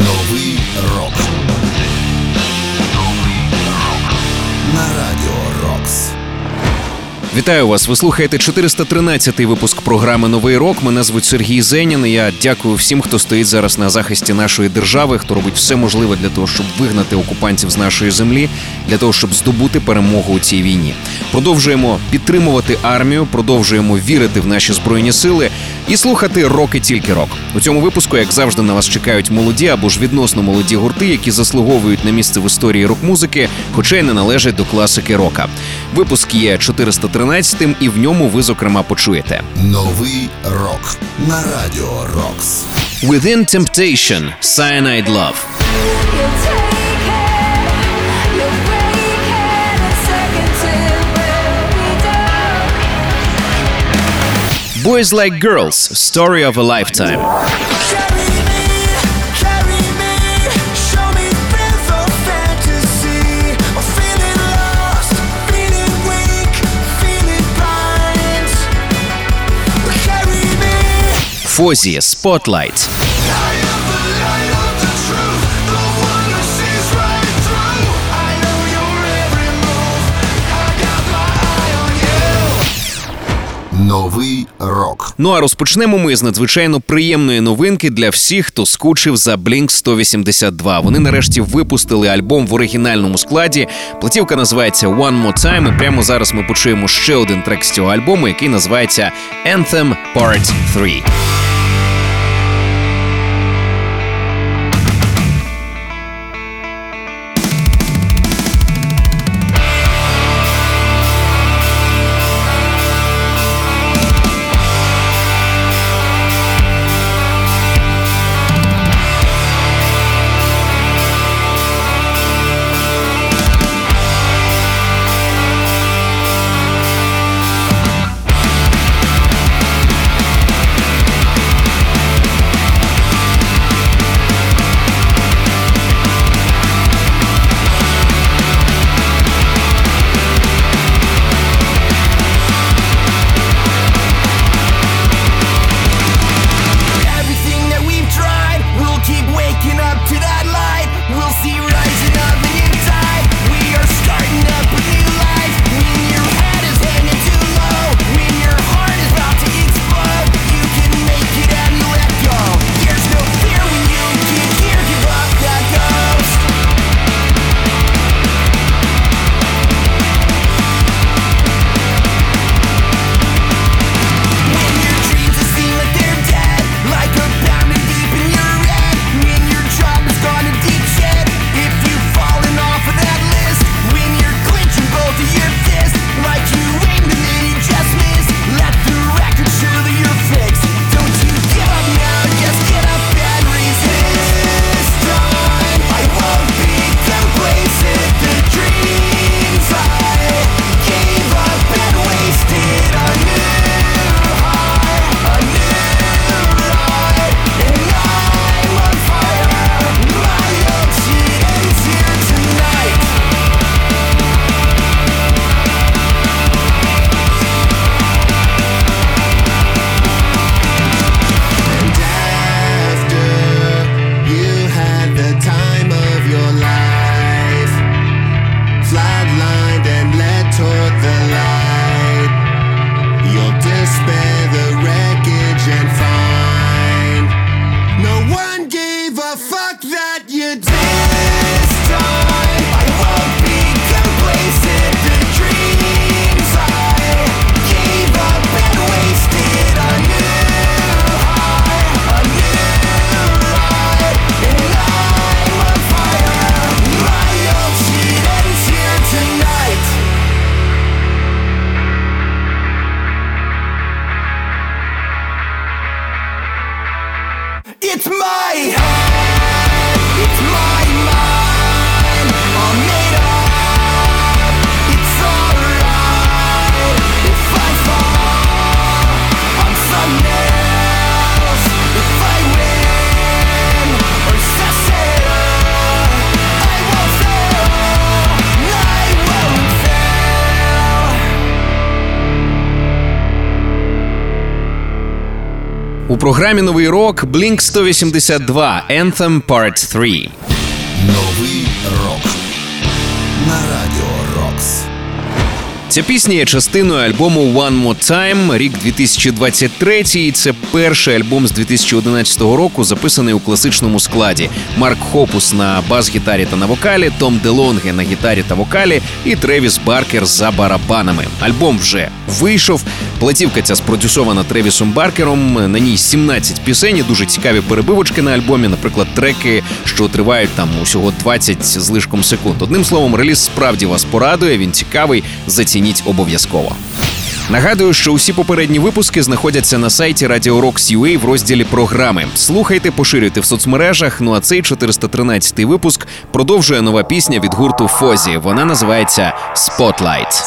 Новий рок. Вітаю вас. Ви слухаєте 413-й випуск програми Новий рок. Мене звуть Сергій Зенін. Я дякую всім, хто стоїть зараз на захисті нашої держави, хто робить все можливе для того, щоб вигнати окупантів з нашої землі, для того, щоб здобути перемогу у цій війні. Продовжуємо підтримувати армію, продовжуємо вірити в наші збройні сили і слухати рок і тільки рок. У цьому випуску, як завжди, на вас чекають молоді або ж відносно молоді гурти, які заслуговують на місце в історії рок-музики, хоча й не належать до класики рока. Випуск є 413-м, і в ньому ви зокрема почуєте. Новий рок. На радіо Рокс. Within Temptation – Cyanide Love. You take it, you break it, a second till we're done. Boys Like Girls – Story of a Lifetime. Фози Spotlight. Новий рок. Ну а розпочнемо ми з надзвичайно приємної новинки для всіх, хто скучив за Blink 182. Вони нарешті випустили альбом в оригінальному складі. Платівка називається One More Time. І прямо зараз ми почуємо ще один трек з цього альбому, який називається Anthem Part 3. програмі новий рок Blink 182 Anthem Part 3. Новий рок на радіо Рокс. Ця пісня є частиною альбому «One More Time», рік 2023. і Це перший альбом з 2011 року, записаний у класичному складі. Марк Хопус на бас-гітарі та на вокалі, Том Делонге на гітарі та вокалі, і Тревіс Баркер за барабанами. Альбом вже вийшов. Платівка ця спродюсована Тревісом Баркером. На ній 17 пісень. і Дуже цікаві перебивочки на альбомі. Наприклад, треки, що тривають там усього 20 злишком секунд. Одним словом, реліз справді вас порадує. Він цікавий, зацікавий оцініть обов'язково. Нагадую, що усі попередні випуски знаходяться на сайті Radio Rocks UA в розділі програми. Слухайте, поширюйте в соцмережах. Ну а цей 413-й випуск продовжує нова пісня від гурту Фозі. Вона називається Spotlight.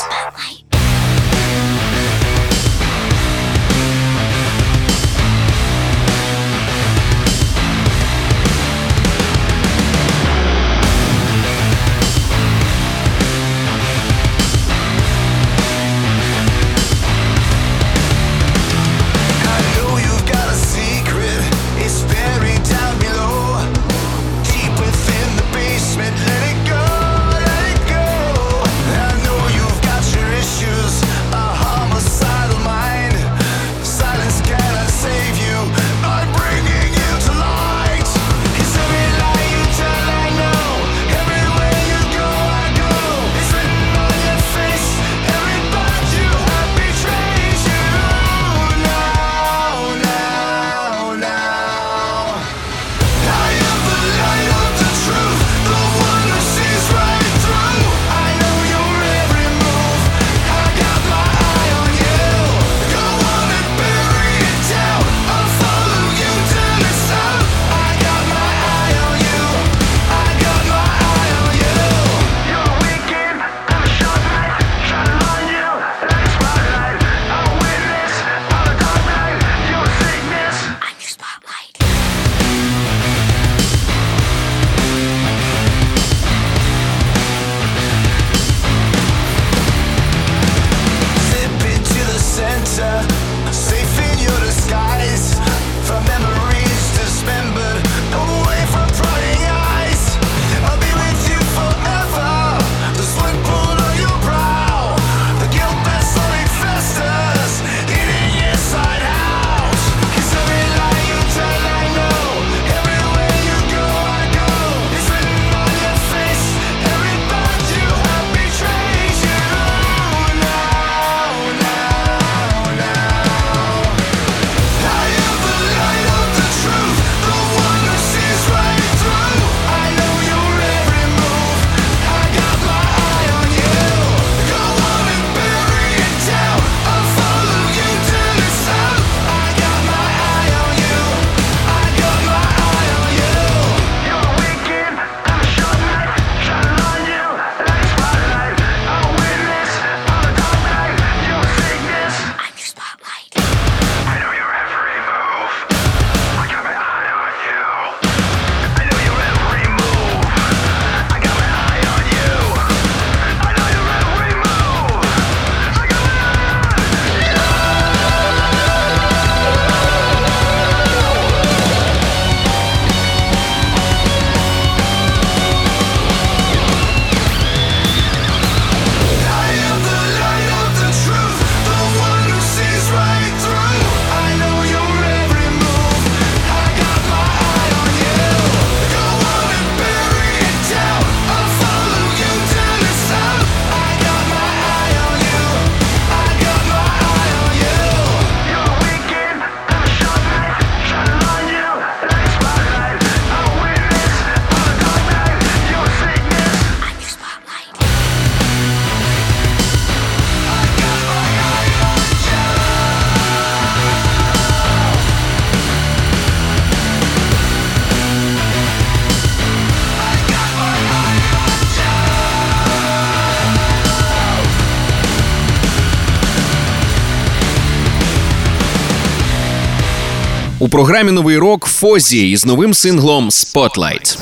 програмі новий рок Фозі із новим синглом Spotlight.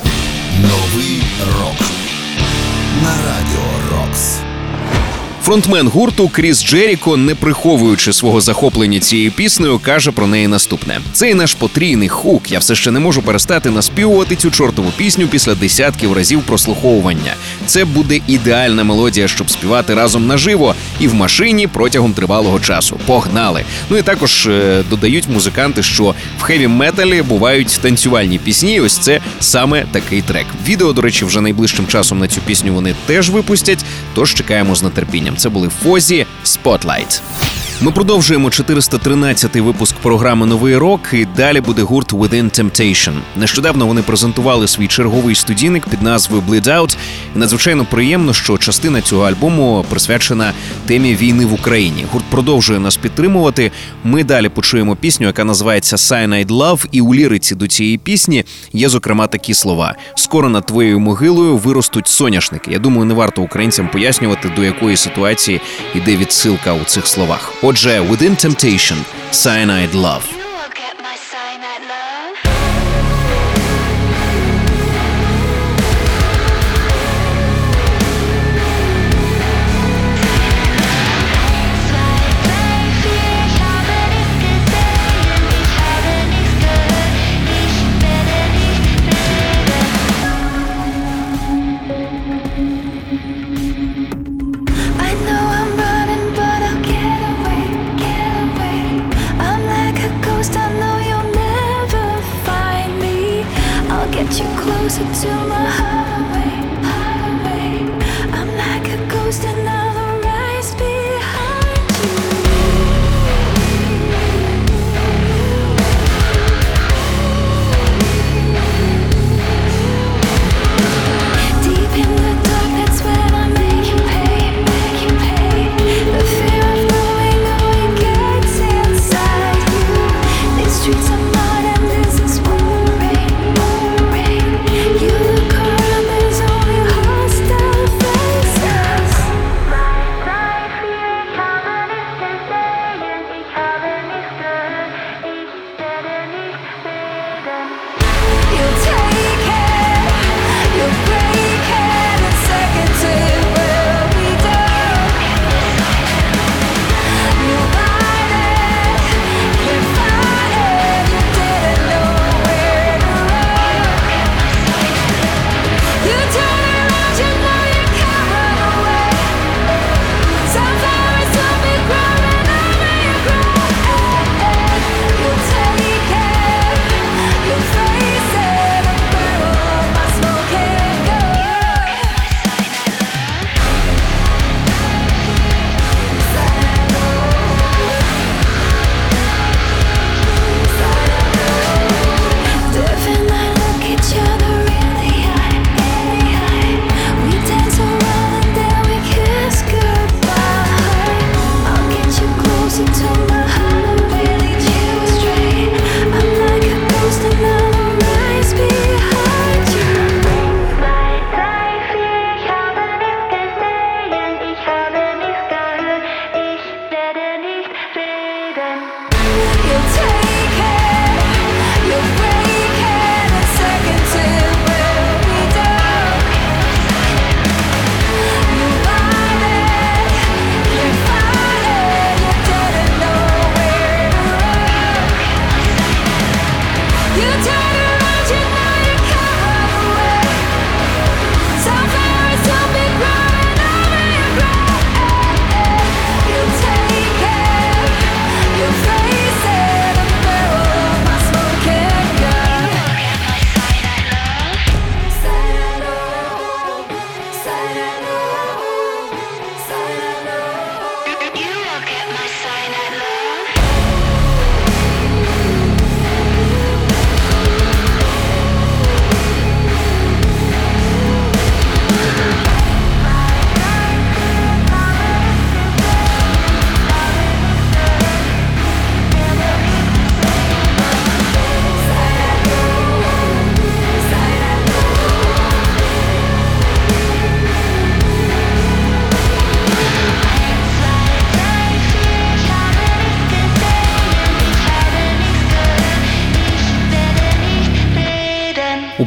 Новий Фронтмен гурту Кріс Джеріко, не приховуючи свого захоплення цією піснею, каже про неї наступне: цей наш потрійний хук. Я все ще не можу перестати наспівувати цю чортову пісню після десятків разів прослуховування. Це буде ідеальна мелодія, щоб співати разом наживо і в машині протягом тривалого часу. Погнали! Ну і також е, додають музиканти, що в хеві металі бувають танцювальні пісні. Ось це саме такий трек. Відео, до речі, вже найближчим часом на цю пісню вони теж випустять. Тож чекаємо з нетерпінням. Це були Фозі Spotlight. Ми продовжуємо 413-й випуск програми Новий рок. І далі буде гурт Within Temptation. Нещодавно вони презентували свій черговий студійник під назвою Bleed Out. І надзвичайно приємно, що частина цього альбому присвячена темі війни в Україні. Гурт продовжує нас підтримувати. Ми далі почуємо пісню, яка називається Cyanide Love, і у ліриці до цієї пісні є зокрема такі слова: скоро над твоєю могилою виростуть соняшники. Я думаю, не варто українцям пояснювати, до якої ситуації йде відсилка у цих словах. Отже, Within Temptation – Cyanide Love.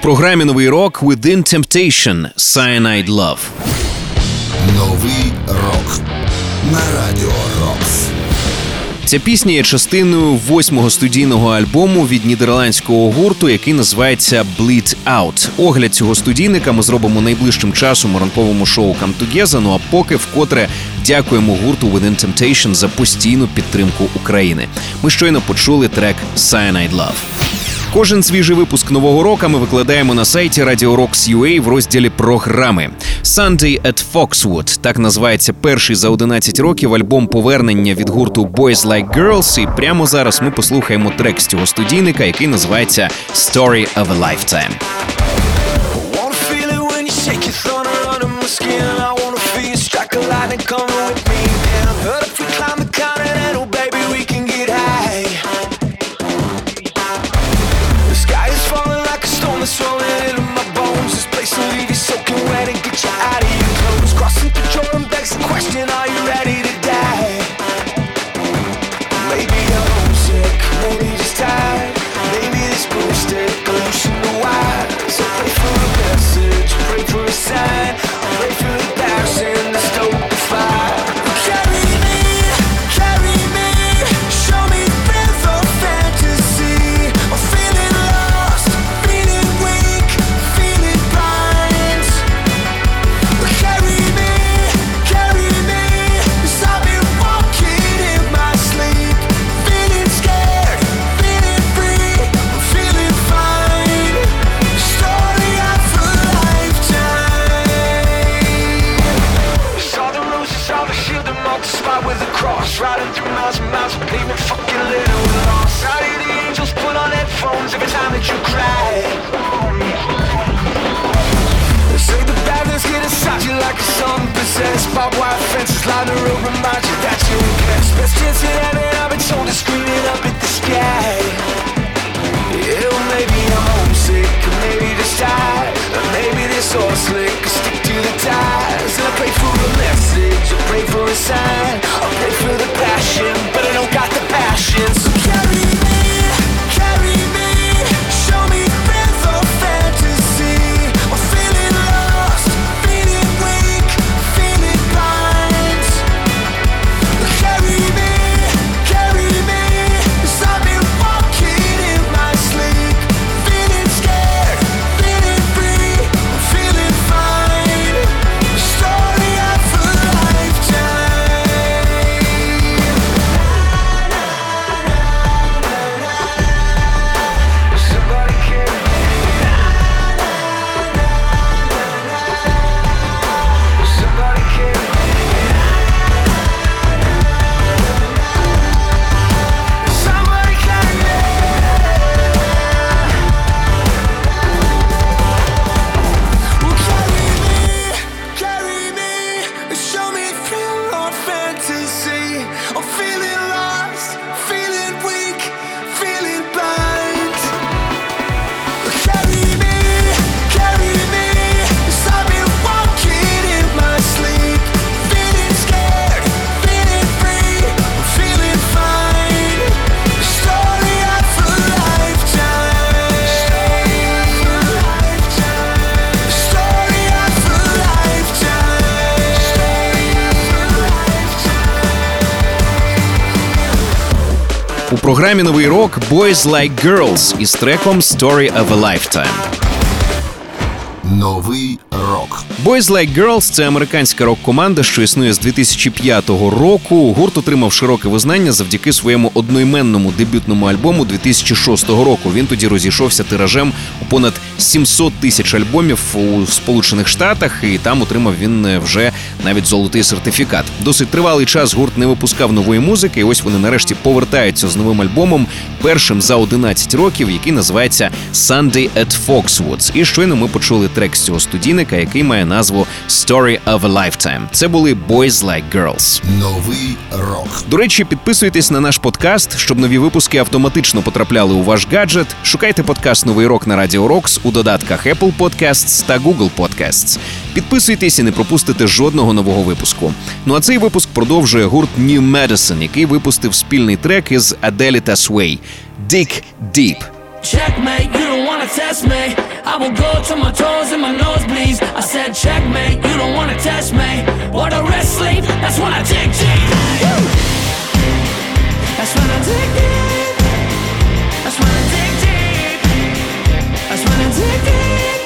Програмі Новий рок Within Temptation – Cyanide Love. Новий рок на радіо Рокс. Ця пісня є частиною восьмого студійного альбому від нідерландського гурту, який називається Bleed Out. Огляд цього студійника ми зробимо найближчим часом у ранковому шоу Come Together, Ну а поки вкотре дякуємо гурту Within Temptation за постійну підтримку України. Ми щойно почули трек Cyanide Love. Кожен свіжий випуск нового року ми викладаємо на сайті Radio Rocks UA в розділі програми. Sunday at Foxwood так називається перший за 11 років альбом повернення від гурту Boys Like Girls. І прямо зараз ми послухаємо трек з цього студійника, який називається Story of a Lifetime. Програмі Новий рок Boys Like Girls із треком Story of a Lifetime. Новий рок. Boys Like Girls – це американська рок-команда, що існує з 2005 року. Гурт отримав широке визнання завдяки своєму одноіменному дебютному альбому 2006 року. Він тоді розійшовся тиражем у понад 700 тисяч альбомів у Сполучених Штатах, і там отримав він е, вже навіть золотий сертифікат. Досить тривалий час гурт не випускав нової музики. і Ось вони нарешті повертаються з новим альбомом, першим за 11 років, який називається Sunday at Foxwoods. І щойно ми почули трек з цього студійника, який має назву Story of a Lifetime. Це були Boys Like Girls. Новий рок. До речі, підписуйтесь на наш подкаст, щоб нові випуски автоматично потрапляли у ваш гаджет. Шукайте подкаст Новий рок на Радіо Рокс у додатках Apple Podcasts та Google Podcasts. Підписуйтесь і не пропустите жодного нового випуску. Ну а цей випуск продовжує гурт New Medicine, який випустив спільний трек із Аделі та Sway Dig Deep. Checkmate, you don't wanna test me. I will go to my toes and my nose bleeds. I said, checkmate, you don't wanna test me. What a rest sleep, that's when I dig deep. That's when I dig deep. That's when I dig deep. That's when I dig deep.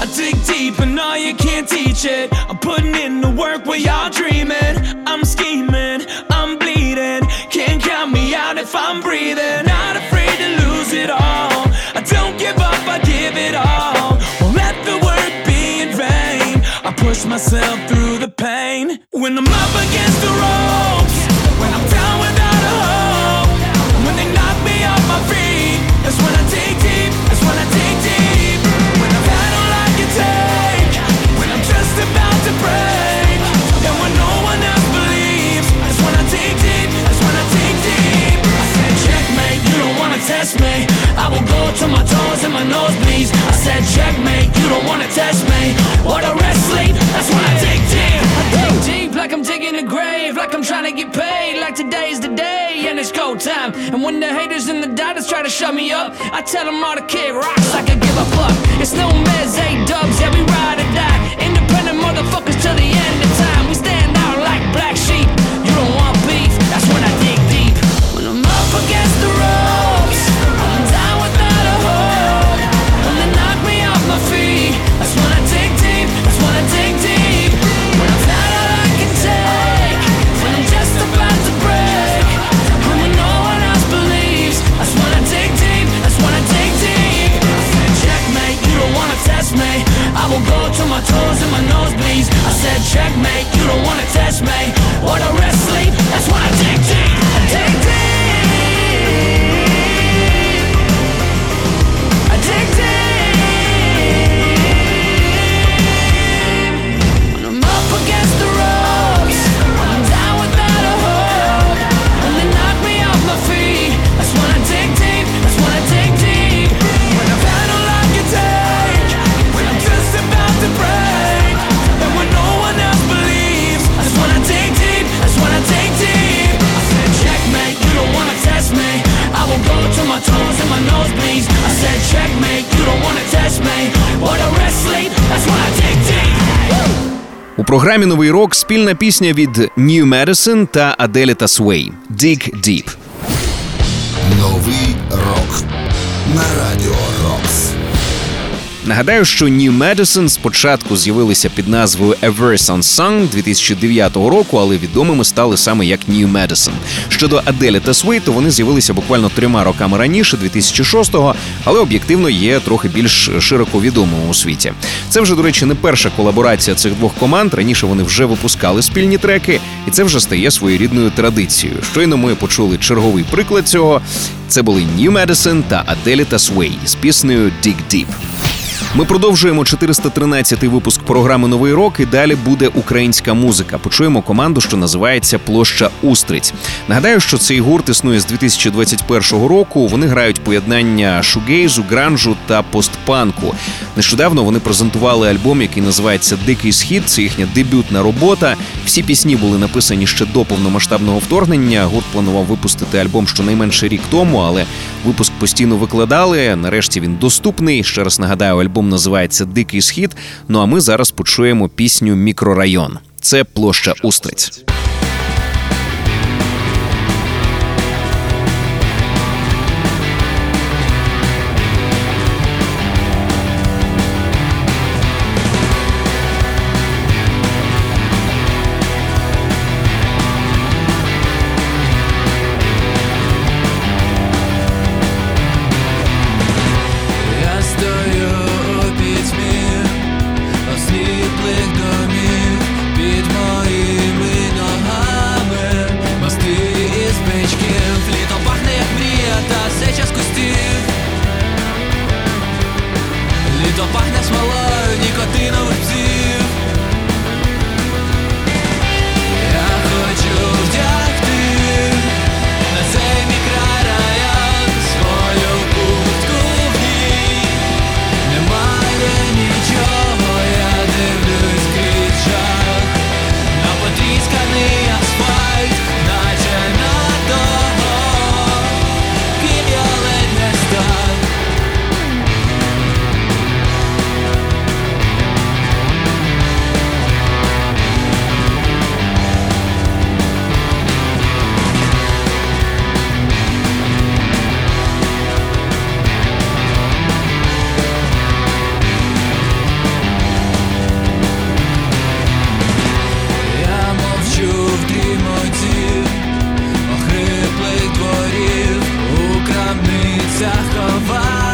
I dig deep and all you can't teach it. I'm putting in the work where y'all dreaming. I'm scheming, I'm bleeding. Can't count me out if I'm breathing. Myself through the pain. When I'm up against the ropes, when I'm down without a hope, when they knock me off my feet, that's when I dig deep. That's when I dig deep. When I've had all I can take, when I'm just about to break, and when no one else believes, that's when I dig deep. That's when I dig deep. I said checkmate, you don't wanna test me. I will go to my toes and my nosebleeds. I said checkmate, you don't wanna test me. The rest sleep, that's when I dig deep. I dig deep like I'm digging a grave, like I'm trying to get paid, like today's the day and it's go time. And when the haters and the doubters try to shut me up, I tell them all to kick rocks like I give a fuck. It's no mez, eight dubs, yeah we ride or die. Independent motherfuckers till the end of time. We stand out like black sheep. Test me. I will go to my toes and my nose bleeds I said checkmate, you don't wanna test me. What a rest sleep. That's what I dig deep. У програмі Новий рок спільна пісня від New Medicine та Аделі та Sway Dig Deep. Новий рок на радіо. Нагадаю, що New Medicine спочатку з'явилися під назвою A Verse Unsung 2009 року, але відомими стали саме як New Medicine. Щодо Аделі та Свей, то вони з'явилися буквально трьома роками раніше, 2006-го, але об'єктивно є трохи більш широко відомими у світі. Це вже, до речі, не перша колаборація цих двох команд. Раніше вони вже випускали спільні треки, і це вже стає своєрідною традицією. Щойно ми почули черговий приклад цього. Це були New Medicine та Аделі та Sway з піснею Dig Deep. Ми продовжуємо 413-й випуск програми Новий рок. І далі буде українська музика. Почуємо команду, що називається Площа Устриць. Нагадаю, що цей гурт існує з 2021 року. Вони грають поєднання шугейзу, гранжу та постпанку. Нещодавно вони презентували альбом, який називається Дикий схід. Це їхня дебютна робота. Всі пісні були написані ще до повномасштабного вторгнення. Гурт планував випустити альбом щонайменше рік тому, але випуск постійно викладали. Нарешті він доступний. Ще раз нагадаю, альбом називається Дикий схід. Ну а ми зараз почуємо пісню Мікрорайон. Це площа Устриць. zachować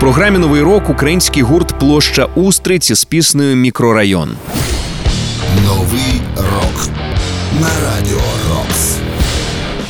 програмі Новий рок український гурт Площа Устриць з піснею Мікрорайон. Новий рок на радіо Рокс.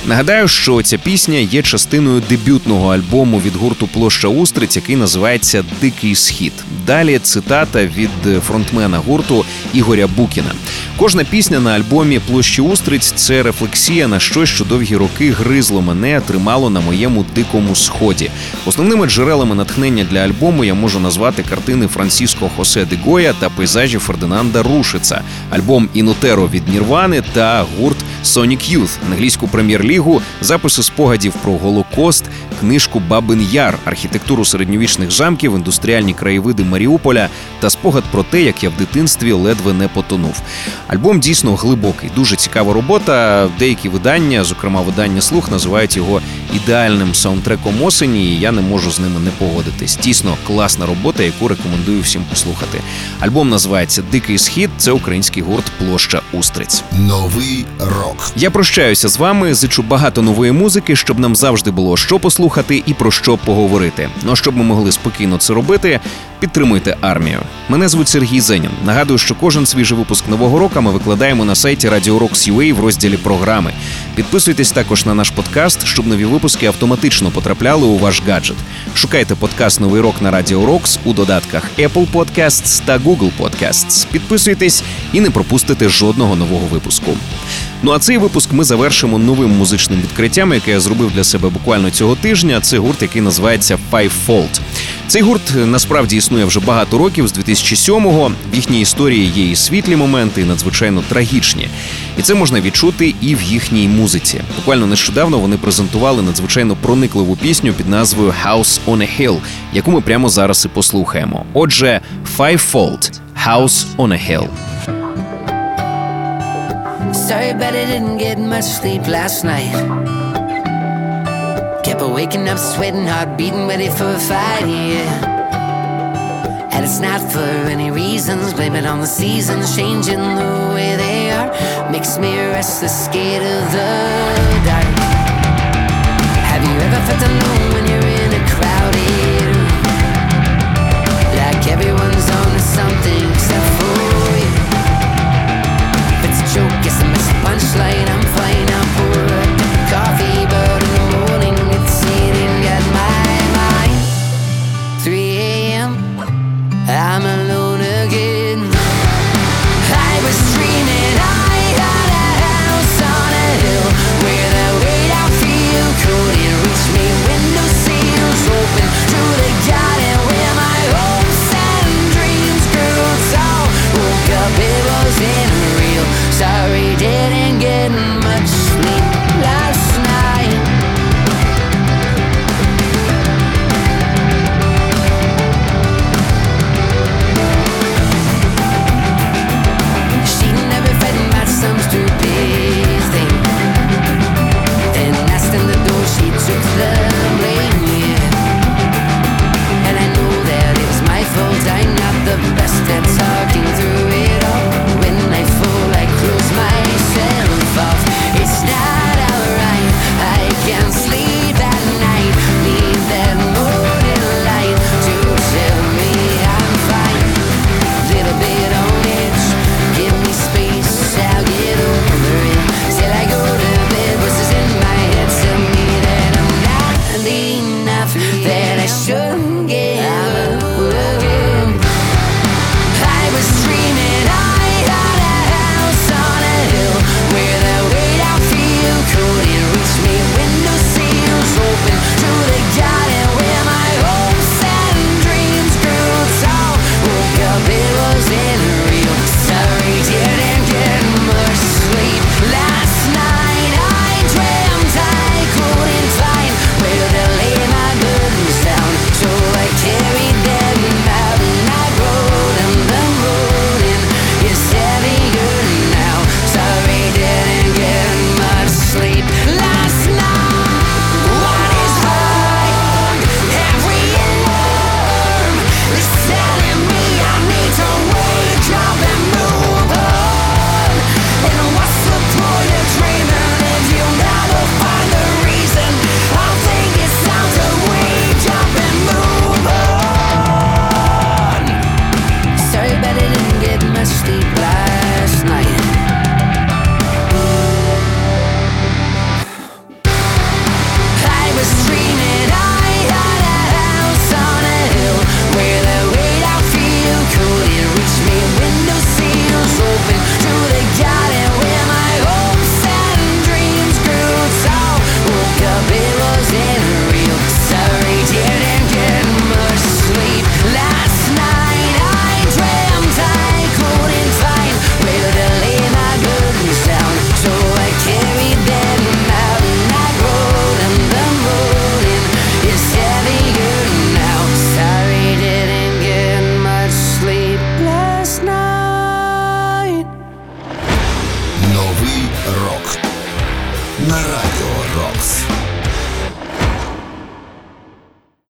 Нагадаю, що ця пісня є частиною дебютного альбому від гурту Площа Устриць, який називається Дикий схід. Далі цитата від фронтмена гурту Ігоря Букіна. Кожна пісня на альбомі Площі Устриць це рефлексія на щось, що довгі роки гризло мене, тримало на моєму дикому сході. Основними джерелами натхнення для альбому я можу назвати картини Франсіско Хосе де Гоя та пейзажі Фердинанда Рушица, альбом Інутеро від Нірвани та гурт Sonic Youth, англійську прем'єр-лігу, записи спогадів про Голокост, книжку Бабин Яр, архітектуру середньовічних замків, індустріальні краєвиди Маріуполя та спогад про те, як я в дитинстві ледве не потонув. Альбом дійсно глибокий, дуже цікава робота. Деякі видання, зокрема видання слух, називають його ідеальним саундтреком осені, і я не можу з ними не погодитись. Дійсно класна робота, яку рекомендую всім послухати. Альбом називається Дикий схід. Це український гурт Площа Устриць. Новий рок. Я прощаюся з вами. Зичу багато нової музики, щоб нам завжди було що послухати і про що поговорити. Ну а щоб ми могли спокійно це робити, підтримуйте армію. Мене звуть Сергій Зенін. Нагадую, що кожен свіжий випуск нового року ми викладаємо на сайті Radio Rocks UA в розділі програми. Підписуйтесь також на наш подкаст, щоб нові випуски автоматично потрапляли у ваш гаджет. Шукайте подкаст Новий рок на Radio Rocks у додатках Apple Podcasts та Google Podcasts. Підписуйтесь і не пропустите жодного нового випуску. Ну а цей випуск ми завершимо новим музичним відкриттям, яке я зробив для себе буквально цього тижня. Це гурт, який називається Five Fold. Цей гурт насправді існує вже багато років з 2007-го. В їхній історії є і світлі моменти, і надзвичайно трагічні. І це можна відчути і в їхній музиці. Буквально нещодавно вони презентували надзвичайно проникливу пісню під назвою House on a Hill, яку ми прямо зараз і послухаємо. Отже, Five Fold – House on a Hill. Sorry, but I didn't get much sleep last night. Kept waking up, sweating, heart beating, ready for a fight, yeah. And it's not for any reasons, blame it on the seasons changing the way they are. Makes me restless, scared of the dark. Have you ever felt alone when you're in a crowded room? Like everyone's on to something except for you. If it's a joke, it's a punchline.